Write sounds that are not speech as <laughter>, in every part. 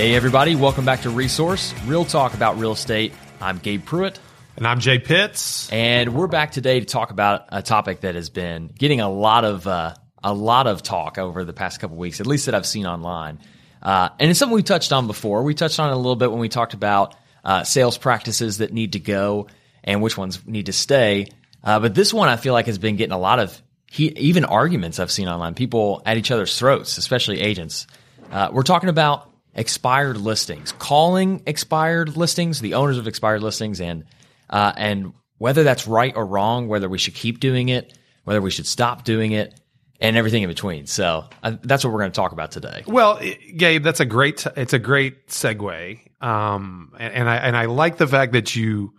Hey, everybody, welcome back to Resource, real talk about real estate. I'm Gabe Pruitt, And I'm Jay Pitts. and we're back today to talk about a topic that has been getting a lot of uh, a lot of talk over the past couple weeks, at least that I've seen online. Uh, and it's something we touched on before. We touched on it a little bit when we talked about uh, sales practices that need to go and which ones need to stay. Uh, but this one, I feel like, has been getting a lot of heat, even arguments I've seen online, people at each other's throats, especially agents. Uh, we're talking about expired listings, calling expired listings, the owners of expired listings, and uh, and whether that's right or wrong, whether we should keep doing it, whether we should stop doing it, and everything in between. So uh, that's what we're going to talk about today. Well, Gabe, that's a great. It's a great segue, um, and, and I and I like the fact that you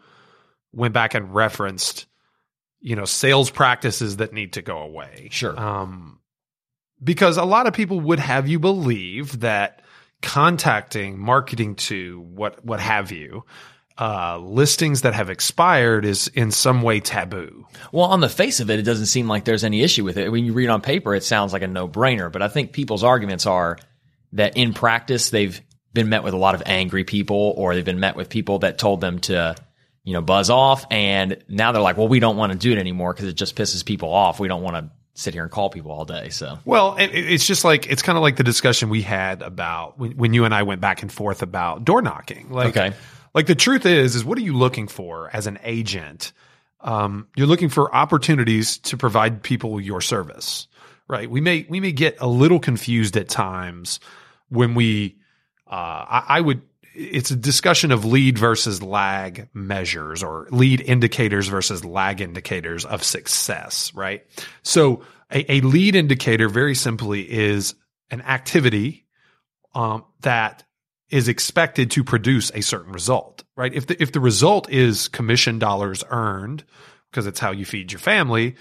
went back and referenced, you know, sales practices that need to go away. Sure. um, because a lot of people would have you believe that contacting, marketing to what what have you, uh, listings that have expired is in some way taboo. Well, on the face of it, it doesn't seem like there's any issue with it. When you read on paper, it sounds like a no brainer. But I think people's arguments are that in practice, they've been met with a lot of angry people, or they've been met with people that told them to, you know, buzz off. And now they're like, well, we don't want to do it anymore because it just pisses people off. We don't want to sit here and call people all day. So, Well, it, it- it's just like it's kind of like the discussion we had about when, when you and I went back and forth about door knocking. Like, Okay. like the truth is, is what are you looking for as an agent? Um, you're looking for opportunities to provide people your service, right? We may we may get a little confused at times when we. Uh, I, I would. It's a discussion of lead versus lag measures or lead indicators versus lag indicators of success, right? So a, a lead indicator, very simply, is an activity um, that is expected to produce a certain result, right? If the if the result is commission dollars earned, because it's how you feed your family,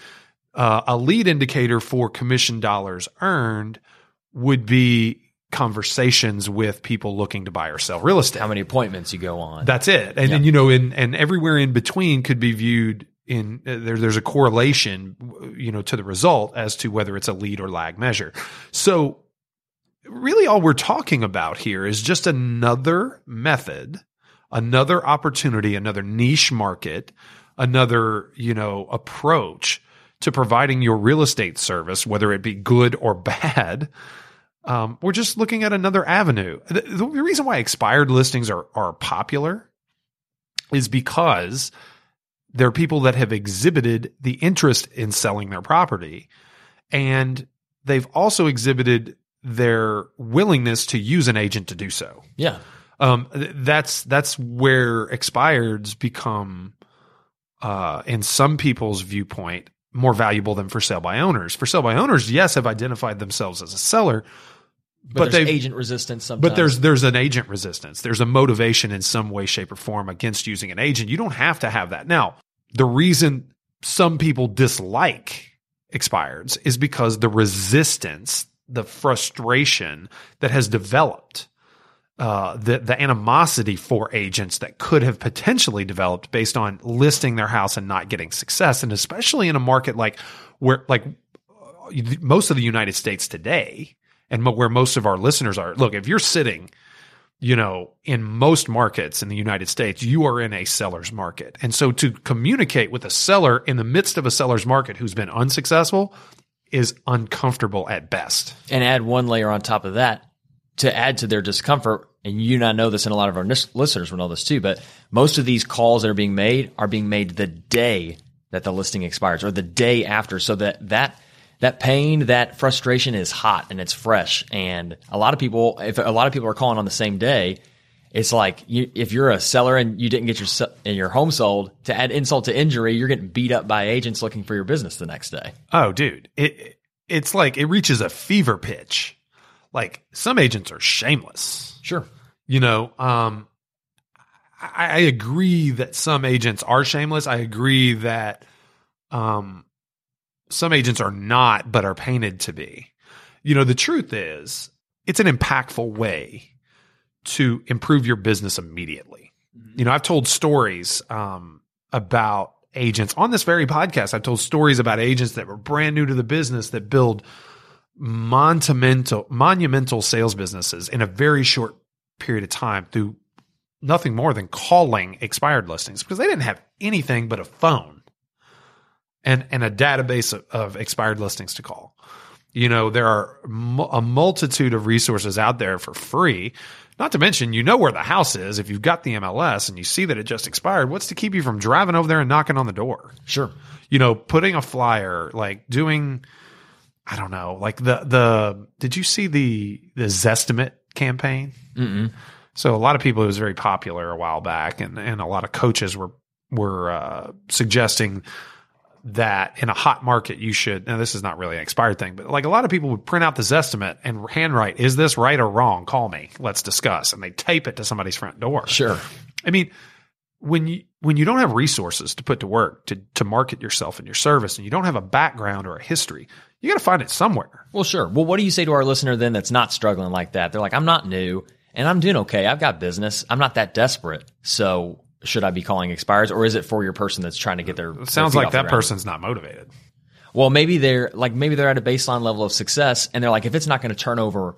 uh, a lead indicator for commission dollars earned would be conversations with people looking to buy or sell real estate. how many appointments you go on? That's it. And, you know, in, and everywhere in between could be viewed in uh, there, there's a correlation, you know, to the result as to whether it's a lead or lag measure. So really all we're talking about here is just another method, another opportunity, another niche market, another, you know, approach to providing your real estate service, whether it be good or <laughs> bad. Um, we're just looking at another avenue. The, the reason why expired listings are are popular is because there are people that have exhibited the interest in selling their property, and they've also exhibited their willingness to use an agent to do so. yeah. Um, th- that's that's where expireds become, uh, in some people's viewpoint, more valuable than for sale by owners. For sale by owners, yes, have identified themselves as a seller, But, there's they've- agent resistance sometimes. but there's there's an agent resistance. There's a motivation in some way, shape, or form against using an agent. You don't have to have that. Now, the reason some people dislike expireds is because the resistance, the frustration that has developed, uh, the the animosity for agents that could have potentially developed based on listing their house and not getting success, and especially in a market like where like most of the United States today, and where most of our listeners are. Look, if you're sitting, you know, in most markets in the United States, you are in a seller's market. And so to communicate with a seller in the midst of a seller's market who's been unsuccessful is uncomfortable at best. and add one layer on top of that to add to their discomfort. And you and I know this, and a lot of our listeners will know this too. But most of these calls that are being made are being made the day that the listing expires, or the day after, so that that that pain, that frustration is hot and it's fresh. And a lot of people, if a lot of people are calling on the same day, it's like you, if you're a seller and you didn't get your se- your home sold, to add insult to injury, you're getting beat up by agents looking for your business the next day. Oh, dude, it it's like it reaches a fever pitch like some agents are shameless. Sure. You know, um, I, I agree that some agents are shameless. I agree that um, some agents are not, but are painted to be. You know, the truth is, it's an impactful way to improve your business immediately. You know, I've told stories um, about agents on this very podcast. I've told stories about agents that were brand new to the business that build monumental monumental sales businesses in a very short period of time through nothing more than calling expired listings because they didn't have anything but a phone and and a database of, of expired listings to call. You know, there are mu- a multitude of resources out there for free. Not to mention, you know where the house is. If you've got the MLS and you see that it just expired, what's to keep you from driving over there and knocking on the door? Sure. You know, putting a flyer, like doing, I don't know, like the the. Did you see the the Zestimate campaign? Mm-mm. So a lot of people, it was very popular a while back, and and a lot of coaches were were uh, suggesting that in a hot market you should. Now this is not really an expired thing, but like a lot of people would print out this estimate and handwrite, "Is this right or wrong? Call me, let's discuss," and they tape it to somebody's front door. Sure. I mean, when you when you don't have resources to put to work to to market yourself and your service, and you don't have a background or a history, you got to find it somewhere. Well, sure. Well, what do you say to our listener then that's not struggling like that? They're like, I'm not new and I'm doing okay. I've got business. I'm not that desperate. So should I be calling expires or is it for your person that's trying to get their It sounds like that person's not motivated. Well, maybe they're like maybe they're at a baseline level of success and they're like if it's not going to turn over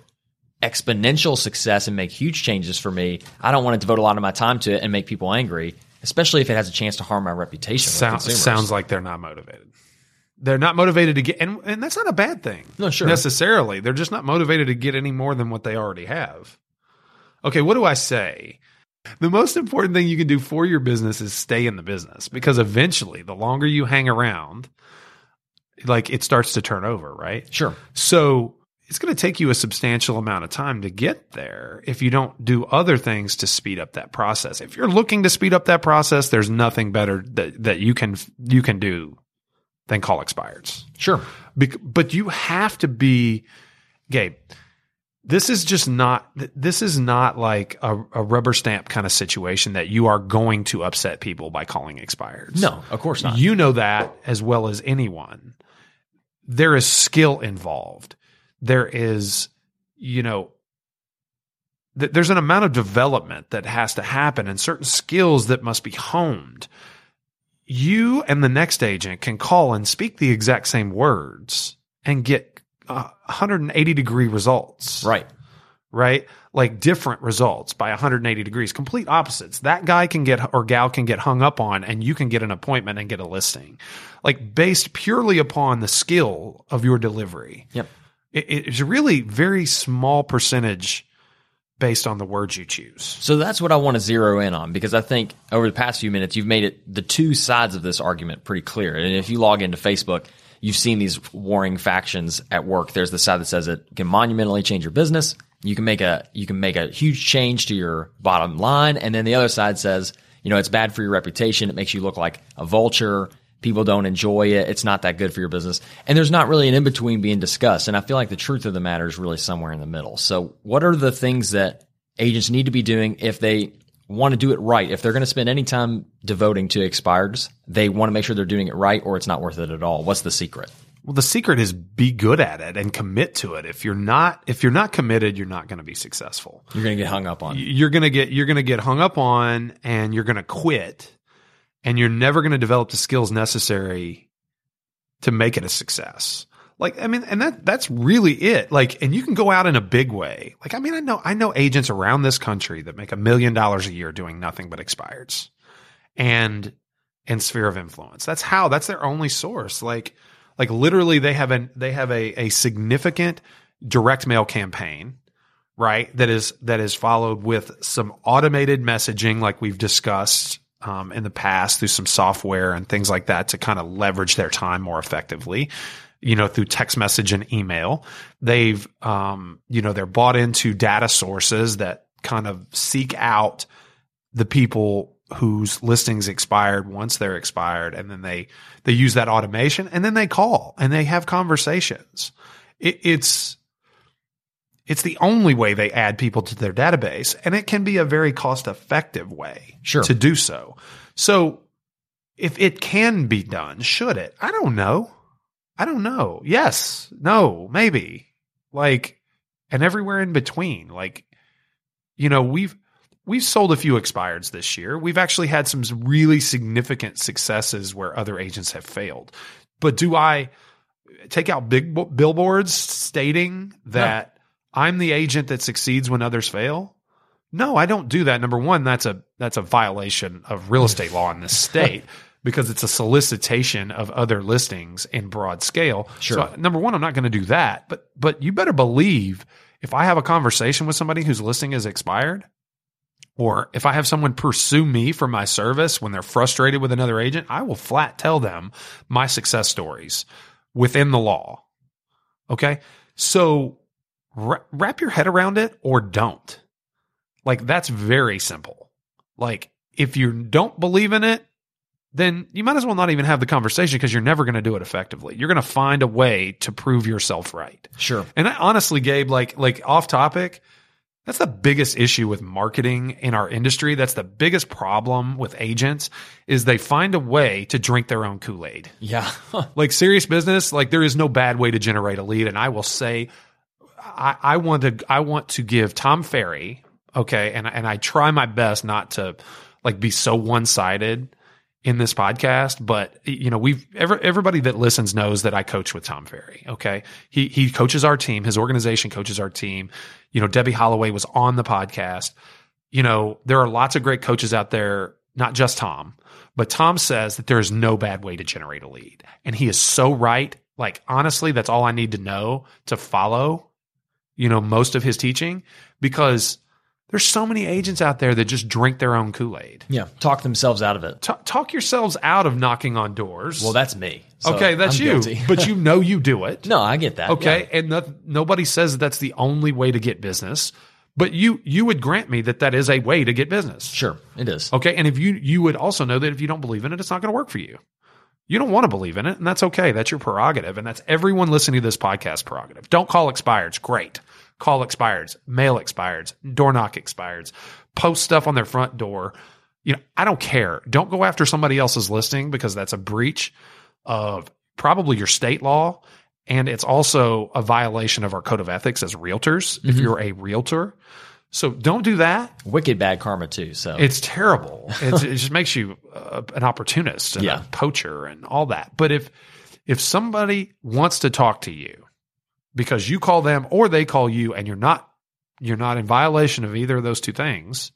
exponential success and make huge changes for me, I don't want to devote a lot of my time to it and make people angry, especially if it has a chance to harm my reputation with Sounds sounds like they're not motivated. They're not motivated to get, and, and that's not a bad thing. No, sure. Necessarily. They're just not motivated to get any more than what they already have. Okay, what do I say? The most important thing you can do for your business is stay in the business because eventually, the longer you hang around, like it starts to turn over, right? Sure. So it's going to take you a substantial amount of time to get there if you don't do other things to speed up that process. If you're looking to speed up that process, there's nothing better that, that you can you can do than call expireds. Sure. Bec- but you have to be, Gabe. This is just not. This is not like a, a rubber stamp kind of situation that you are going to upset people by calling expireds. No, of course not. You know that as well as anyone. There is skill involved. There is, you know, th- there's an amount of development that has to happen and certain skills that must be honed. You and the next agent can call and speak the exact same words and get uh, 180 degree results right. right? Like different results by 180 degrees, complete opposites. That guy can get or gal can get hung up on, and you can get an appointment and get a listing, like based purely upon the skill of your delivery. Yep. It, it's a really very small percentage based on the words you choose. So that's what I want to zero in on because I think over the past few minutes you've made it the two sides of this argument pretty clear. And if you log into Facebook, you've seen these warring factions at work. There's the side that says it can monumentally change your business. You can make a you can make a huge change to your bottom line, and then the other side says, you know, it's bad for your reputation. It makes you look like a vulture. People don't enjoy it. It's not that good for your business. And there's not really an in between being discussed. And I feel like the truth of the matter is really somewhere in the middle. So, what are the things that agents need to be doing if they want to do it right? If they're going to spend any time devoting to expireds, they want to make sure they're doing it right or it's not worth it at all. What's the secret? Well, the secret is be good at it and commit to it. If you're not if you're not committed, you're not going to be successful. You're going to get hung up on. You're going to get you're going to get hung up on and you're going to quit and you're never going to develop the skills necessary to make it a success. Like I mean and that that's really it. Like and you can go out in a big way. Like I mean I know I know agents around this country that make a million dollars a year doing nothing but expireds. And and sphere of influence. That's how that's their only source. Like like literally they have an they have a a significant direct mail campaign right that is that is followed with some automated messaging like we've discussed um, in the past through some software and things like that to kind of leverage their time more effectively. You know through text message and email they've um, you know they're bought into data sources that kind of seek out the people whose listings expired once they're expired and then they they use that automation and then they call and they have conversations. It, it's It's the only way they add people to their database, and it can be a very cost effective way Sure. to do so. So if it can be done, should it? I don't know. I don't know. Yes, no, maybe. Like, and everywhere in between. Like, you know, we've we've sold a few expireds this year. We've actually had some really significant successes where other agents have failed. But do I take out big billboards stating that I'm the agent that succeeds when others fail? No, I don't do that. Number one, that's a that's a violation of real estate law in this <laughs> state because it's a solicitation of other listings in broad scale. Sure. So number one, I'm not going to do that. But but you better believe if I have a conversation with somebody whose listing is expired, or if I have someone pursue me for my service when they're frustrated with another agent, I will flat tell them my success stories within the law. Okay. So wra- wrap your head around it or don't. Like that's very simple. Like if you don't believe in it, then you might as well not even have the conversation because you're never going to do it effectively. You're going to find a way to prove yourself right. Sure. And I, honestly, Gabe, like like off topic, that's the biggest issue with marketing in our industry. That's the biggest problem with agents is they find a way to drink their own Kool-Aid. Yeah. <laughs> Like serious business, like there is no bad way to generate a lead. And I will say, I, I want to I want to give Tom Ferry, okay, and and I try my best not to like be so one sided in this podcast, but you know, we've every, everybody that listens knows that I coach with Tom Ferry. Okay. He, he coaches our team. His organization coaches our team. You know, Debbie Holloway was on the podcast. You know, there are lots of great coaches out there, not just Tom, but Tom says that there is no bad way to generate a lead. And he is so right. Like, honestly, that's all I need to know to follow, you know, most of his teaching because there's so many agents out there that just drink their own Kool-Aid Yeah. Talk themselves out of it. Ta talk yourselves out of knocking on doors. Well, that's me. So okay, that's I'm you, but you know you do it. <laughs> no, I get that. okay, and no, nobody says that that's the only way to get business, but you you would grant me that that is a way to get business. Sure. It is. Okay, and if you you would also know that if you don't believe in it, it's not going to work for you. You don't want to believe in it, and that's okay. That's your prerogative, and that's everyone listening to this podcast prerogative. Don't call expireds. Great. Call expireds, mail expireds, door knock expireds, post stuff on their front door. You know, I don't care. Don't go after somebody else's listing because that's a breach of probably your state law. And it's also a violation of our code of ethics as realtors if mm-hmm. you're a realtor. So don't do that. Wicked bad karma too. So It's terrible. <laughs> It's, it just makes you uh, an opportunist and Yeah. a poacher and all that. But if if somebody wants to talk to you because you call them or they call you and you're not you're not in violation of either of those two things,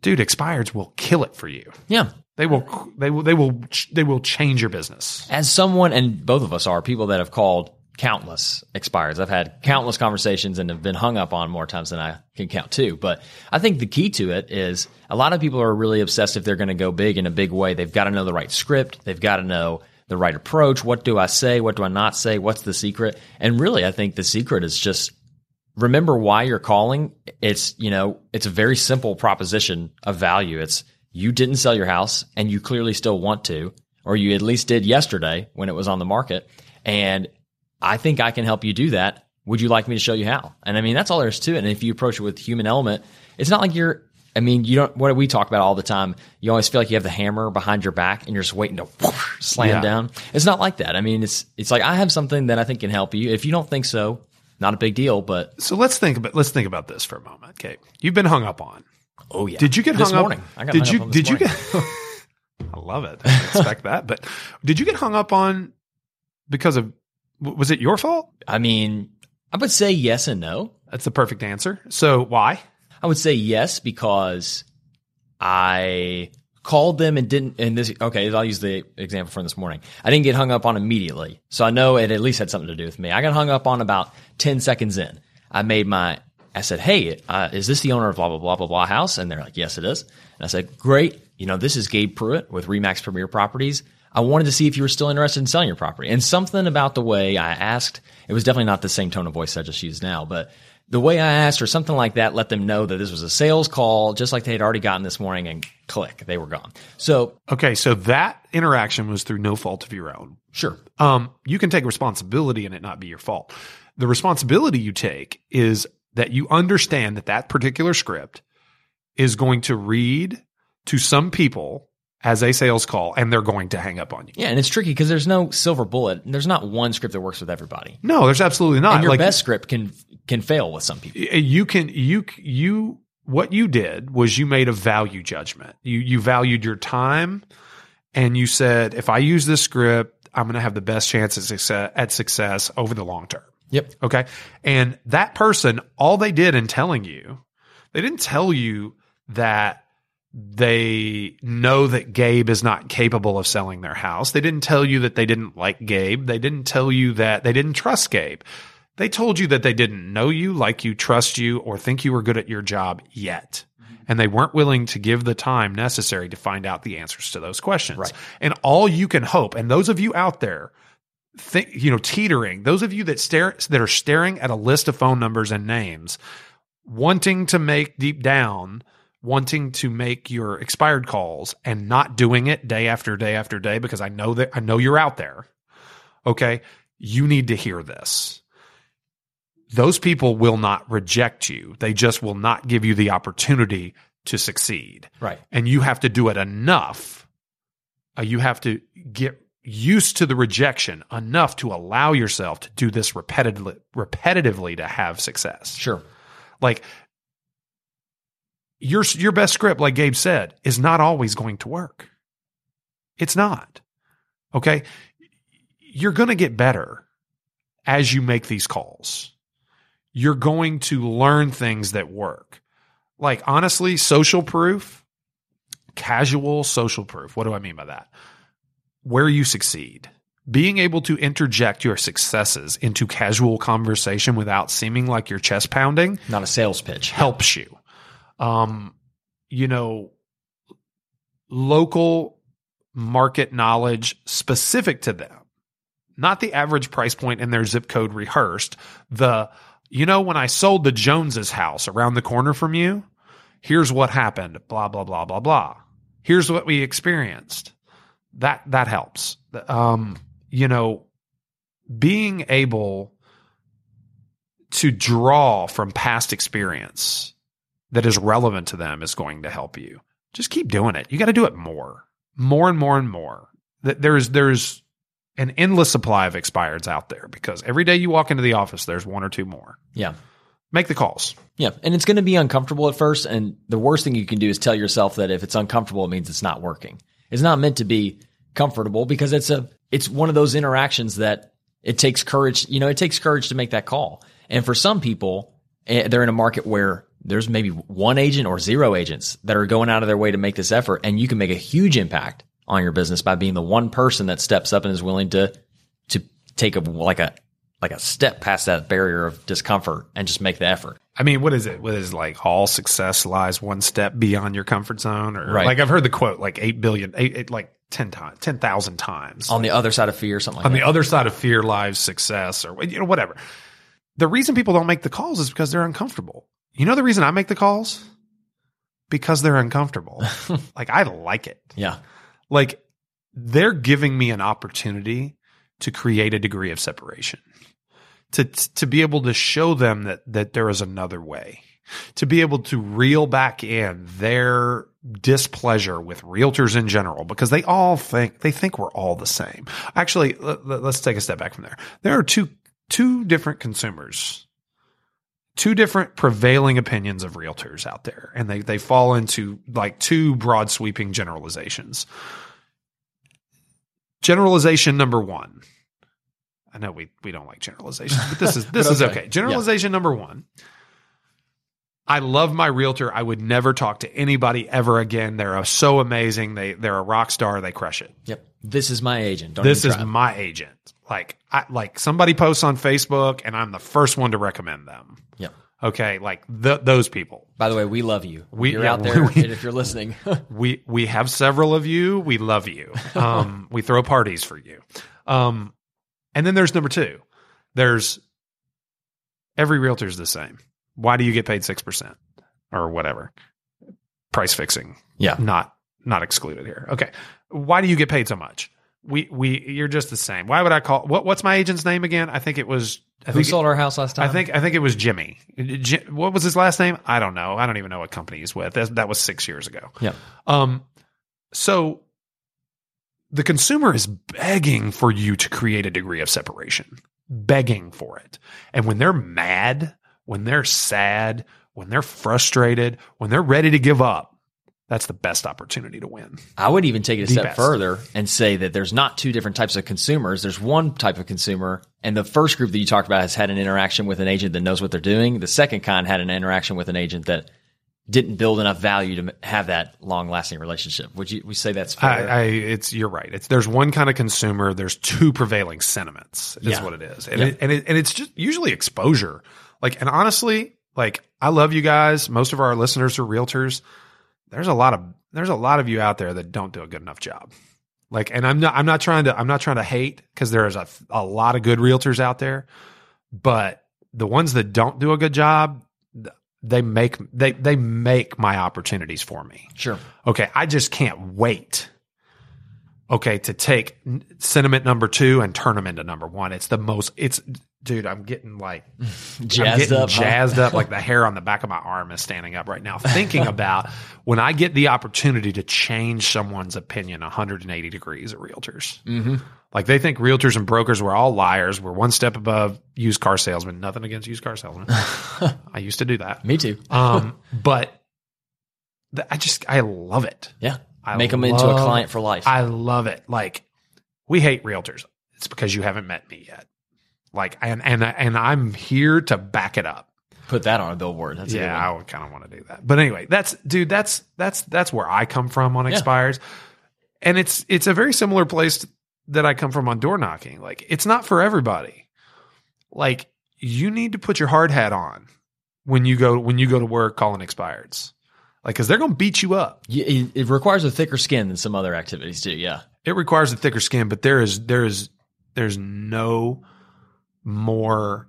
dude, expireds will kill it for you. yeah. They will they will they will they will change your business. As someone, and both of us are people that have called countless expires. I've had countless conversations and have been hung up on more times than I can count too. But I think the key to it is a lot of people are really obsessed if they're going to go big in a big way. They've got to know the right script. They've got to know the right approach. What do I say? What do I not say? What's the secret? And really, I think the secret is just remember why you're calling. It's, you know, it's a very simple proposition of value. It's you didn't sell your house and you clearly still want to, or you at least did yesterday when it was on the market. And I think I can help you do that. Would you like me to show you how? And I mean, that's all there is to it. And if you approach it with human element, it's not like you're, I mean, you don't, what we talk about all the time, you always feel like you have the hammer behind your back and you're just waiting to whoosh, slam Yeah. down. It's not like that. I mean, it's, it's like I have something that I think can help you. If you don't think so, not a big deal, but So let's think about let's think about this for a moment. Okay, you've been hung up on. oh yeah. Did you get this hung morning? up? I got did hung you up on this did you get? <laughs> I love it. I didn't expect that, but did you get hung up on because of w- was it your fault? I mean, I would say yes and no. That's the perfect answer. So why? I would say yes because I called them and didn't. And this, okay, I'll use the example from this morning. I didn't get hung up on immediately, so I know it at least had something to do with me. I got hung up on about ten seconds in. I made my. I said, "Hey, uh, is this the owner of blah blah blah blah blah house?" And they're like, "Yes, it is." And I said, "Great. You know, this is Gabe Pruitt with Remax Premier Properties." I wanted to see if you were still interested in selling your property. And something about the way I asked, it was definitely not the same tone of voice I just used now, but the way I asked or something like that let them know that this was a sales call, just like they had already gotten this morning and click, they were gone. So Okay, so that interaction was through no fault of your own. sure. Um, you can take responsibility and it not be your fault. The responsibility you take is that you understand that that particular script is going to read to some people as a sales call and they're going to hang up on you. Yeah, and it's tricky because there's no silver bullet. There's not one script that works with everybody. No, there's absolutely not. And your Like, best script can can fail with some people. you can you you what you did was you made a value judgment. You you valued your time and you said if I use this script, I'm going to have the best chance at success, at success over the long term. Yep. Okay? And that person all they did in telling you, they didn't tell you that they know that Gabe is not capable of selling their house. They didn't tell you that they didn't like Gabe. They didn't tell you that they didn't trust Gabe. They told you that they didn't know you, like you, trust you, or think you were good at your job yet. Mm-hmm. And they weren't willing to give the time necessary to find out the answers to those questions. Right. And all you can hope, and those of you out there, think, you know, teetering, those of you that stare, that are staring at a list of phone numbers and names, wanting to make deep down, wanting to make your expired calls and not doing it day after day after day, because I know that I know you're out there. Okay. You need to hear this. Those people will not reject you. They just will not give you the opportunity to succeed. Right. And you have to do it enough. Uh, you have to get used to the rejection enough to allow yourself to do this repetitively, repetitively to have success. Sure. Like your your best script, like Gabe said, is not always going to work. It's not. Okay. You're going to get better as you make these calls. You're going to learn things that work. Like honestly, social proof, casual social proof. What do I mean by that? Where you succeed. Being able to interject your successes into casual conversation without seeming like you're chest pounding Not a sales pitch. helps you. Um, you know, local market knowledge specific to them, not the average price point in their zip code rehearsed. The, you know, when I sold the Joneses house around the corner from you, here's what happened, blah, blah, blah, blah, blah. Here's what we experienced. That, that helps. Um, you know, being able to draw from past experience that is relevant to them is going to help you. Just keep doing it. You got to do it more, more and more and more. Th- There's there's an endless supply of expireds out there because every day you walk into the office, there's one or two more. Yeah. Make the calls. Yeah. And it's going to be uncomfortable at first. And the worst thing you can do is tell yourself that if it's uncomfortable, it means it's not working. It's not meant to be comfortable because it's a, it's one of those interactions that it takes courage. You know, it takes courage to make that call. And for some people, eh, they're in a market where there's maybe one agent or zero agents that are going out of their way to make this effort. And you can make a huge impact on your business by being the one person that steps up and is willing to, to take a, like a, like a step past that barrier of discomfort and just make the effort. I mean, what is it? What is like all success lies one step beyond your comfort zone? Or Right. like I've heard the quote like eight billion, eight, eight like 10 times, 10,000 times. on the other side of fear, something like that. on that. the other side of fear lies success or you know whatever the reason people don't make the calls is because they're uncomfortable you know the reason i make the calls? Because they're uncomfortable. <laughs> Like i like it. Yeah. like they're giving me an opportunity to create a degree of separation. To to be able to show them that that there is another way. To be able to reel back in their displeasure with realtors in general because they all think they think we're all the same. Actually let, let's take a step back from there. There are two two different consumers two different prevailing opinions of realtors out there and they they fall into like two broad sweeping generalizations. Generalization number 1 I know we we don't like generalizations but this is <laughs> this But is okay. okay. Generalization number 1 I love my realtor. I would never talk to anybody ever again. They're so amazing. They they're a rock star. They crush it. Yep. This is my agent. Don't this is my agent. Like I like somebody posts on Facebook and I'm the first one to recommend them. Yep. Okay, like th- those people. By the way, we love you. We- You're yeah, out there, <laughs> we- if you're listening, <laughs> We we have several of you. We love you. Um, <laughs> we throw parties for you. Um, and then there's number two. There's every realtor's the same. Why do you get paid six percent or whatever? Price fixing. yeah, not not excluded here. Okay. Why do you get paid so much? We we you're just the same. Why would I call what what's my agent's name again? I think it was I Who think sold our house last time? I think I think it was Jimmy. Ji- What was his last name? I don't know. I don't even know what company he's with. That, that was six years ago. Yeah. Um, so the consumer is begging for you to create a degree of separation, begging for it. And when they're mad, when they're sad, when they're frustrated, when they're ready to give up, that's the best opportunity to win. I would even take it a The step best. further and say that there's not two different types of consumers. There's one type of consumer, and the first group that you talked about has had an interaction with an agent that knows what they're doing. The second kind had an interaction with an agent that didn't build enough value to have that long lasting relationship. Would you we say that's fair? I, I, it's you're right. It's there's one kind of consumer. There's two prevailing sentiments. Is Yeah. what it is, and Yeah. it, and it, and it's just usually exposure. Like, and honestly, like I love you guys. Most of our listeners are realtors. There's a lot of there's a lot of you out there that don't do a good enough job. Like, and I'm not I'm not trying to I'm not trying to hate because there's a a lot of good realtors out there, but the ones that don't do a good job, they make they they make my opportunities for me sure. okay, I just can't wait. Okay, to take sentiment number two and turn them into number one. It's the most. It's dude. I'm getting like <laughs> I'm Jazzed getting up. huh? jazzed up. Like the <laughs> hair on the back of my arm is standing up right now, thinking about when I get the opportunity to change someone's opinion 180 degrees of realtors. Mhm. Like they think realtors and brokers were all liars. We're one step above used car salesmen. Nothing against used car salesmen. <laughs> I used to do that. Me too. Um, but th- I just I love it. Yeah. I Make them into a client for life. I love it. Like we hate realtors. It's because you haven't met me yet. Like and and and I'm here to back it up. Put that on a billboard. That's yeah. I would kind of want to do that. But anyway, that's dude. That's that's that's where I come from on Yeah. expires, and it's it's a very similar place that I come from on door knocking. Like it's not for everybody. Like you need to put your hard hat on when you go when you go to work calling expireds. Like because they're going to beat you up. It requires a thicker skin than some other activities do. Yeah. it requires a thicker skin, but there is there is there's no more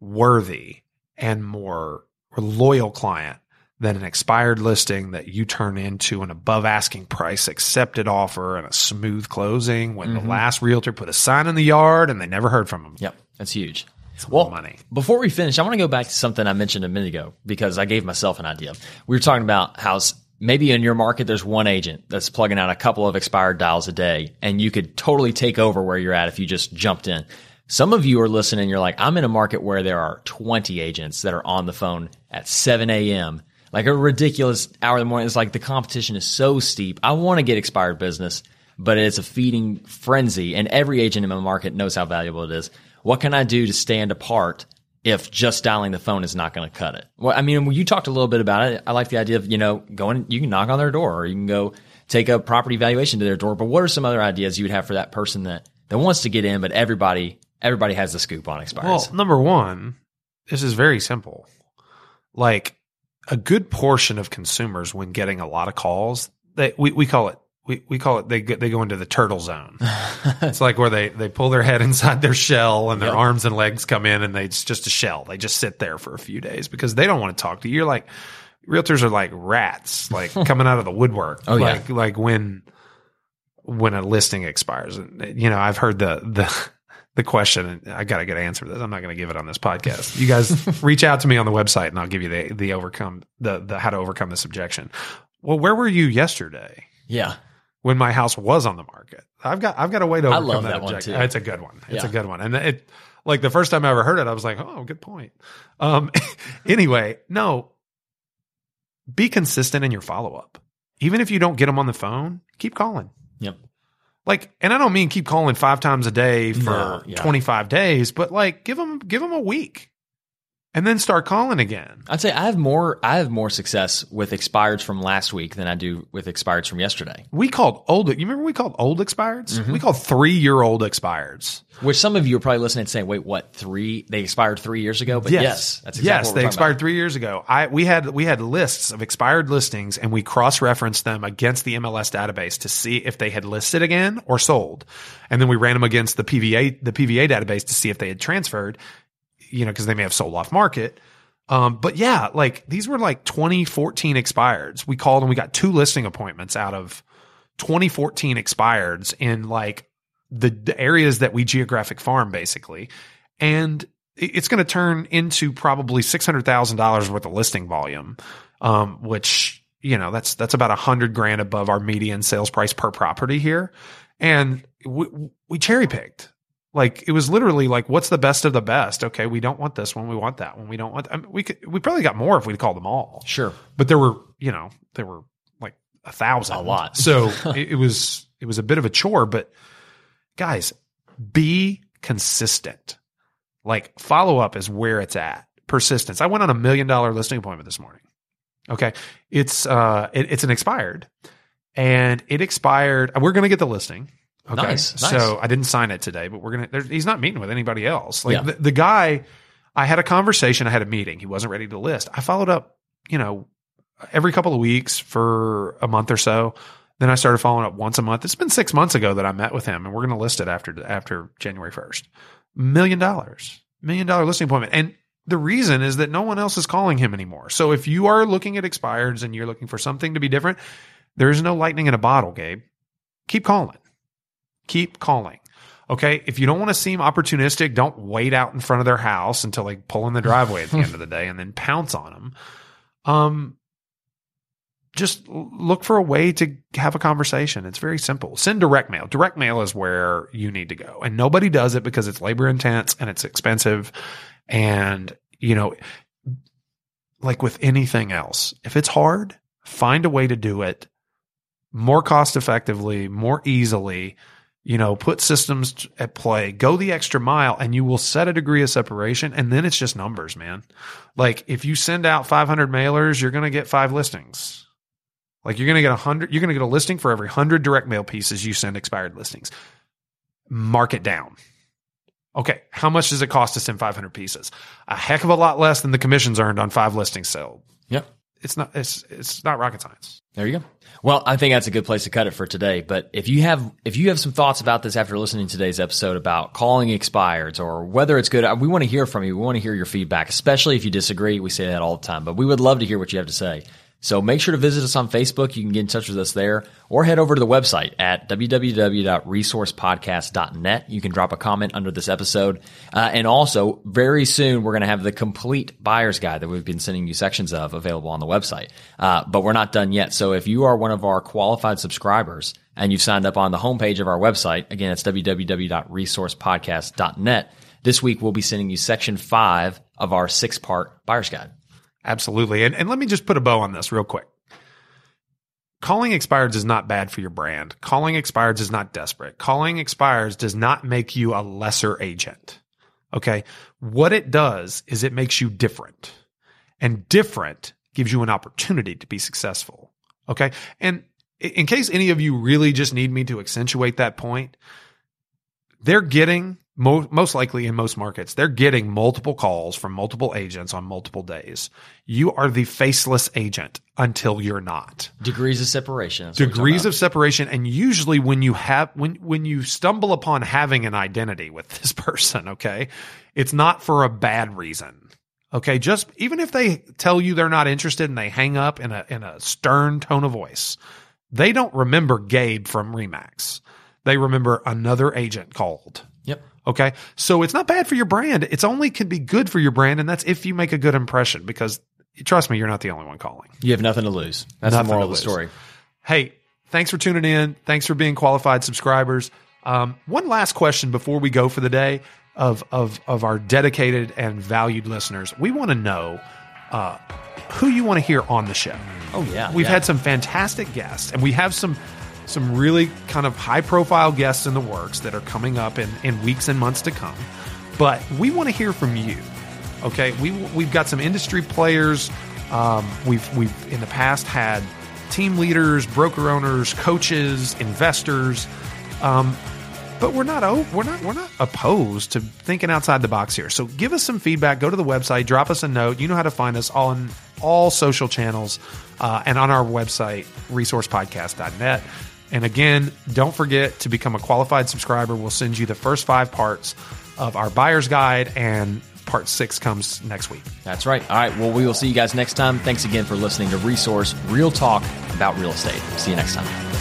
worthy and more loyal client than an expired listing that you turn into an above asking price accepted offer and a smooth closing when Mm-hmm. the last realtor put a sign in the yard and they never heard from them. Yep. That's huge. It's Well, money. Before we finish, I want to go back to something I mentioned a minute ago because I gave myself an idea. We were talking about how maybe in your market there's one agent that's plugging out a couple of expired dials a day, and you could totally take over where you're at if you just jumped in. Some of you are listening, you're like, I'm in a market where there are 20 agents that are on the phone at 7 a.m. Like a ridiculous hour of the morning. It's like the competition is so steep. I want to get expired business, but it's a feeding frenzy, and every agent in my market knows how valuable it is. What can I do to stand apart if just dialing the phone is not going to cut it? Well, I mean, you talked a little bit about it, I like the idea of, you know, going, you can knock on their door or you can go take a property valuation to their door. But what are some other ideas you would have for that person that, that wants to get in, but everybody, everybody has the scoop on expires? Well, number one, this is very simple. Like a good portion of consumers, when getting a lot of calls, they we, we call it we, we call it they go, they go into the turtle zone. <laughs> it's like where they they pull their head inside their shell and their Yep. arms and legs come in and they it's just a shell. They just sit there for a few days because they don't want to talk to you. You're like realtors are like rats, like <laughs> coming out of the woodwork. Oh, yeah. like like when when a listing expires. And you know, I've heard the the the question, and I got to get an answer to this. I'm not going to give it on this podcast. You guys <laughs> reach out to me on the website, and I'll give you the the overcome the the how to overcome this objection. Well, where were you yesterday yeah. when my house was on the market? I've got I've got a way to I overcome love that, that one, objection. too. It's a good one. It's Yeah. a good one, and it like the first time I ever heard it, I was like, oh, good point. Um, <laughs> anyway, no, be consistent in your follow up. Even if you don't get them on the phone, keep calling. Yep. Like, and I don't mean keep calling five times a day for No, yeah. 25 days, but like give them, give them a week and then start calling again. I'd say I have more, I have more success with expireds from last week than I do with expireds from yesterday. We called old, you remember we called old expireds? Mm-hmm. We called three year old expireds. Which some of you are probably listening and saying, wait, what, three? They expired three years ago? But yes, that's exactly yes, they expired about. three years ago. I we had we had lists of expired listings, and we cross referenced them against the MLS database to see if they had listed again or sold, and then we ran them against the PVA the PVA database to see if they had transferred. You know, because they may have sold off market. Um, but yeah, like these were like 2014 expireds. We called and we got two listing appointments out of 2014 expireds in like the, the areas that we geographic farm basically. And it's going to turn into probably $600,000 worth of listing volume, um, which, you know, that's, that's about a hundred grand above our median sales price per property here. And we, we cherry picked. Like it was literally like, what's the best of the best? Okay, we don't want this one. We want that one. We don't want. I mean, we could. We probably got more if we'd called them all. Sure, but there were, you know, there were like a thousand, a lot. So <laughs> it, it was it was a bit of a chore. But guys, be consistent. Like follow up is where it's at. Persistence. I went on a million dollar listing appointment this morning. Okay, it's uh, it, it's an expired, and it expired. We're going to get the listing. Okay. Nice, nice. So I didn't sign it today, but we're going to, he's not meeting with anybody else. Like yeah. the, the guy, I had a conversation. I had a meeting. He wasn't ready to list. I followed up, you know, every couple of weeks for a month or so. Then I started following up once a month. It's been six months ago that I met with him and we're going to list it after, after January 1st. Million dollars, million dollar listing appointment. And the reason is that no one else is calling him anymore. So if you are looking at expireds and you're looking for something to be different, there is no lightning in a bottle, Gabe. Keep calling keep calling. Okay. If you don't want to seem opportunistic, don't wait out in front of their house until they pull in the driveway at the end of the day and then pounce on them. Um, just look for a way to have a conversation. It's very simple. Send direct mail. Direct mail is where you need to go. And nobody does it because it's labor intense and it's expensive. And, you know, like with anything else, if it's hard, find a way to do it more cost effectively, more easily you know, put systems at play, go the extra mile, and you will set a degree of separation. And then it's just numbers, man. Like if you send out 500 mailers, you're going to get five listings. Like you're going to get a hundred, you're going to get a listing for every hundred direct mail pieces you send expired listings. Mark it down. Okay. How much does it cost to send 500 pieces? A heck of a lot less than the commissions earned on five listings sold. Yep. It's not, it's, it's not rocket science. There you go. Well, I think that's a good place to cut it for today. But if you have if you have some thoughts about this after listening to today's episode about calling expireds or whether it's good, we want to hear from you. We want to hear your feedback, especially if you disagree. We say that all the time, but we would love to hear what you have to say. So make sure to visit us on Facebook. You can get in touch with us there or head over to the website at www.resourcepodcast.net. You can drop a comment under this episode. Uh, and also, very soon, we're going to have the complete buyer's guide that we've been sending you sections of available on the website. Uh, but we're not done yet. So if you are one of our qualified subscribers and you've signed up on the homepage of our website, again, it's www.resourcepodcast.net. This week, we'll be sending you section five of our six part buyer's guide. Absolutely. And, and let me just put a bow on this real quick. Calling expireds is not bad for your brand. Calling expireds is not desperate. Calling expireds does not make you a lesser agent. Okay. What it does is it makes you different and different gives you an opportunity to be successful. Okay. And in case any of you really just need me to accentuate that point, they're getting most, most likely in most markets, they're getting multiple calls from multiple agents on multiple days. You are the faceless agent until you're not. Degrees of separation. Degrees of separation. And usually when you have, when, when you stumble upon having an identity with <laughs> this person, okay, it's not for a bad reason. Okay. Just even if they tell you they're not interested and they hang up in a, in a stern tone of voice, they don't remember Gabe from Remax. They remember another agent called Yep. Okay. So it's not bad for your brand. It's only can be good for your brand. And that's if you make a good impression because trust me, you're not the only one calling. You have nothing to lose. That's nothing the moral of the story. Hey, thanks for tuning in. Thanks for being qualified subscribers. Um, one last question before we go for the day of, of, of our dedicated and valued listeners. We want to know, uh, who you want to hear on the show. Oh yeah. We've yeah. had some fantastic guests and we have some some really kind of high profile guests in the works that are coming up in, in weeks and months to come. But we want to hear from you. Okay, we we've got some industry players. Um, we've we've in the past had team leaders, broker owners, coaches, investors. Um, but we're not we're not we're not opposed to thinking outside the box here. So give us some feedback. Go to the website, drop us a note. You know how to find us on all social channels uh, and on our website, resourcepodcast.net. And again, don't forget to become a qualified subscriber. We'll send you the first five parts of our buyer's guide, and part six comes next week. That's right. All right. Well, we will see you guys next time. Thanks again for listening to Resource Real Talk about real estate. See you next time.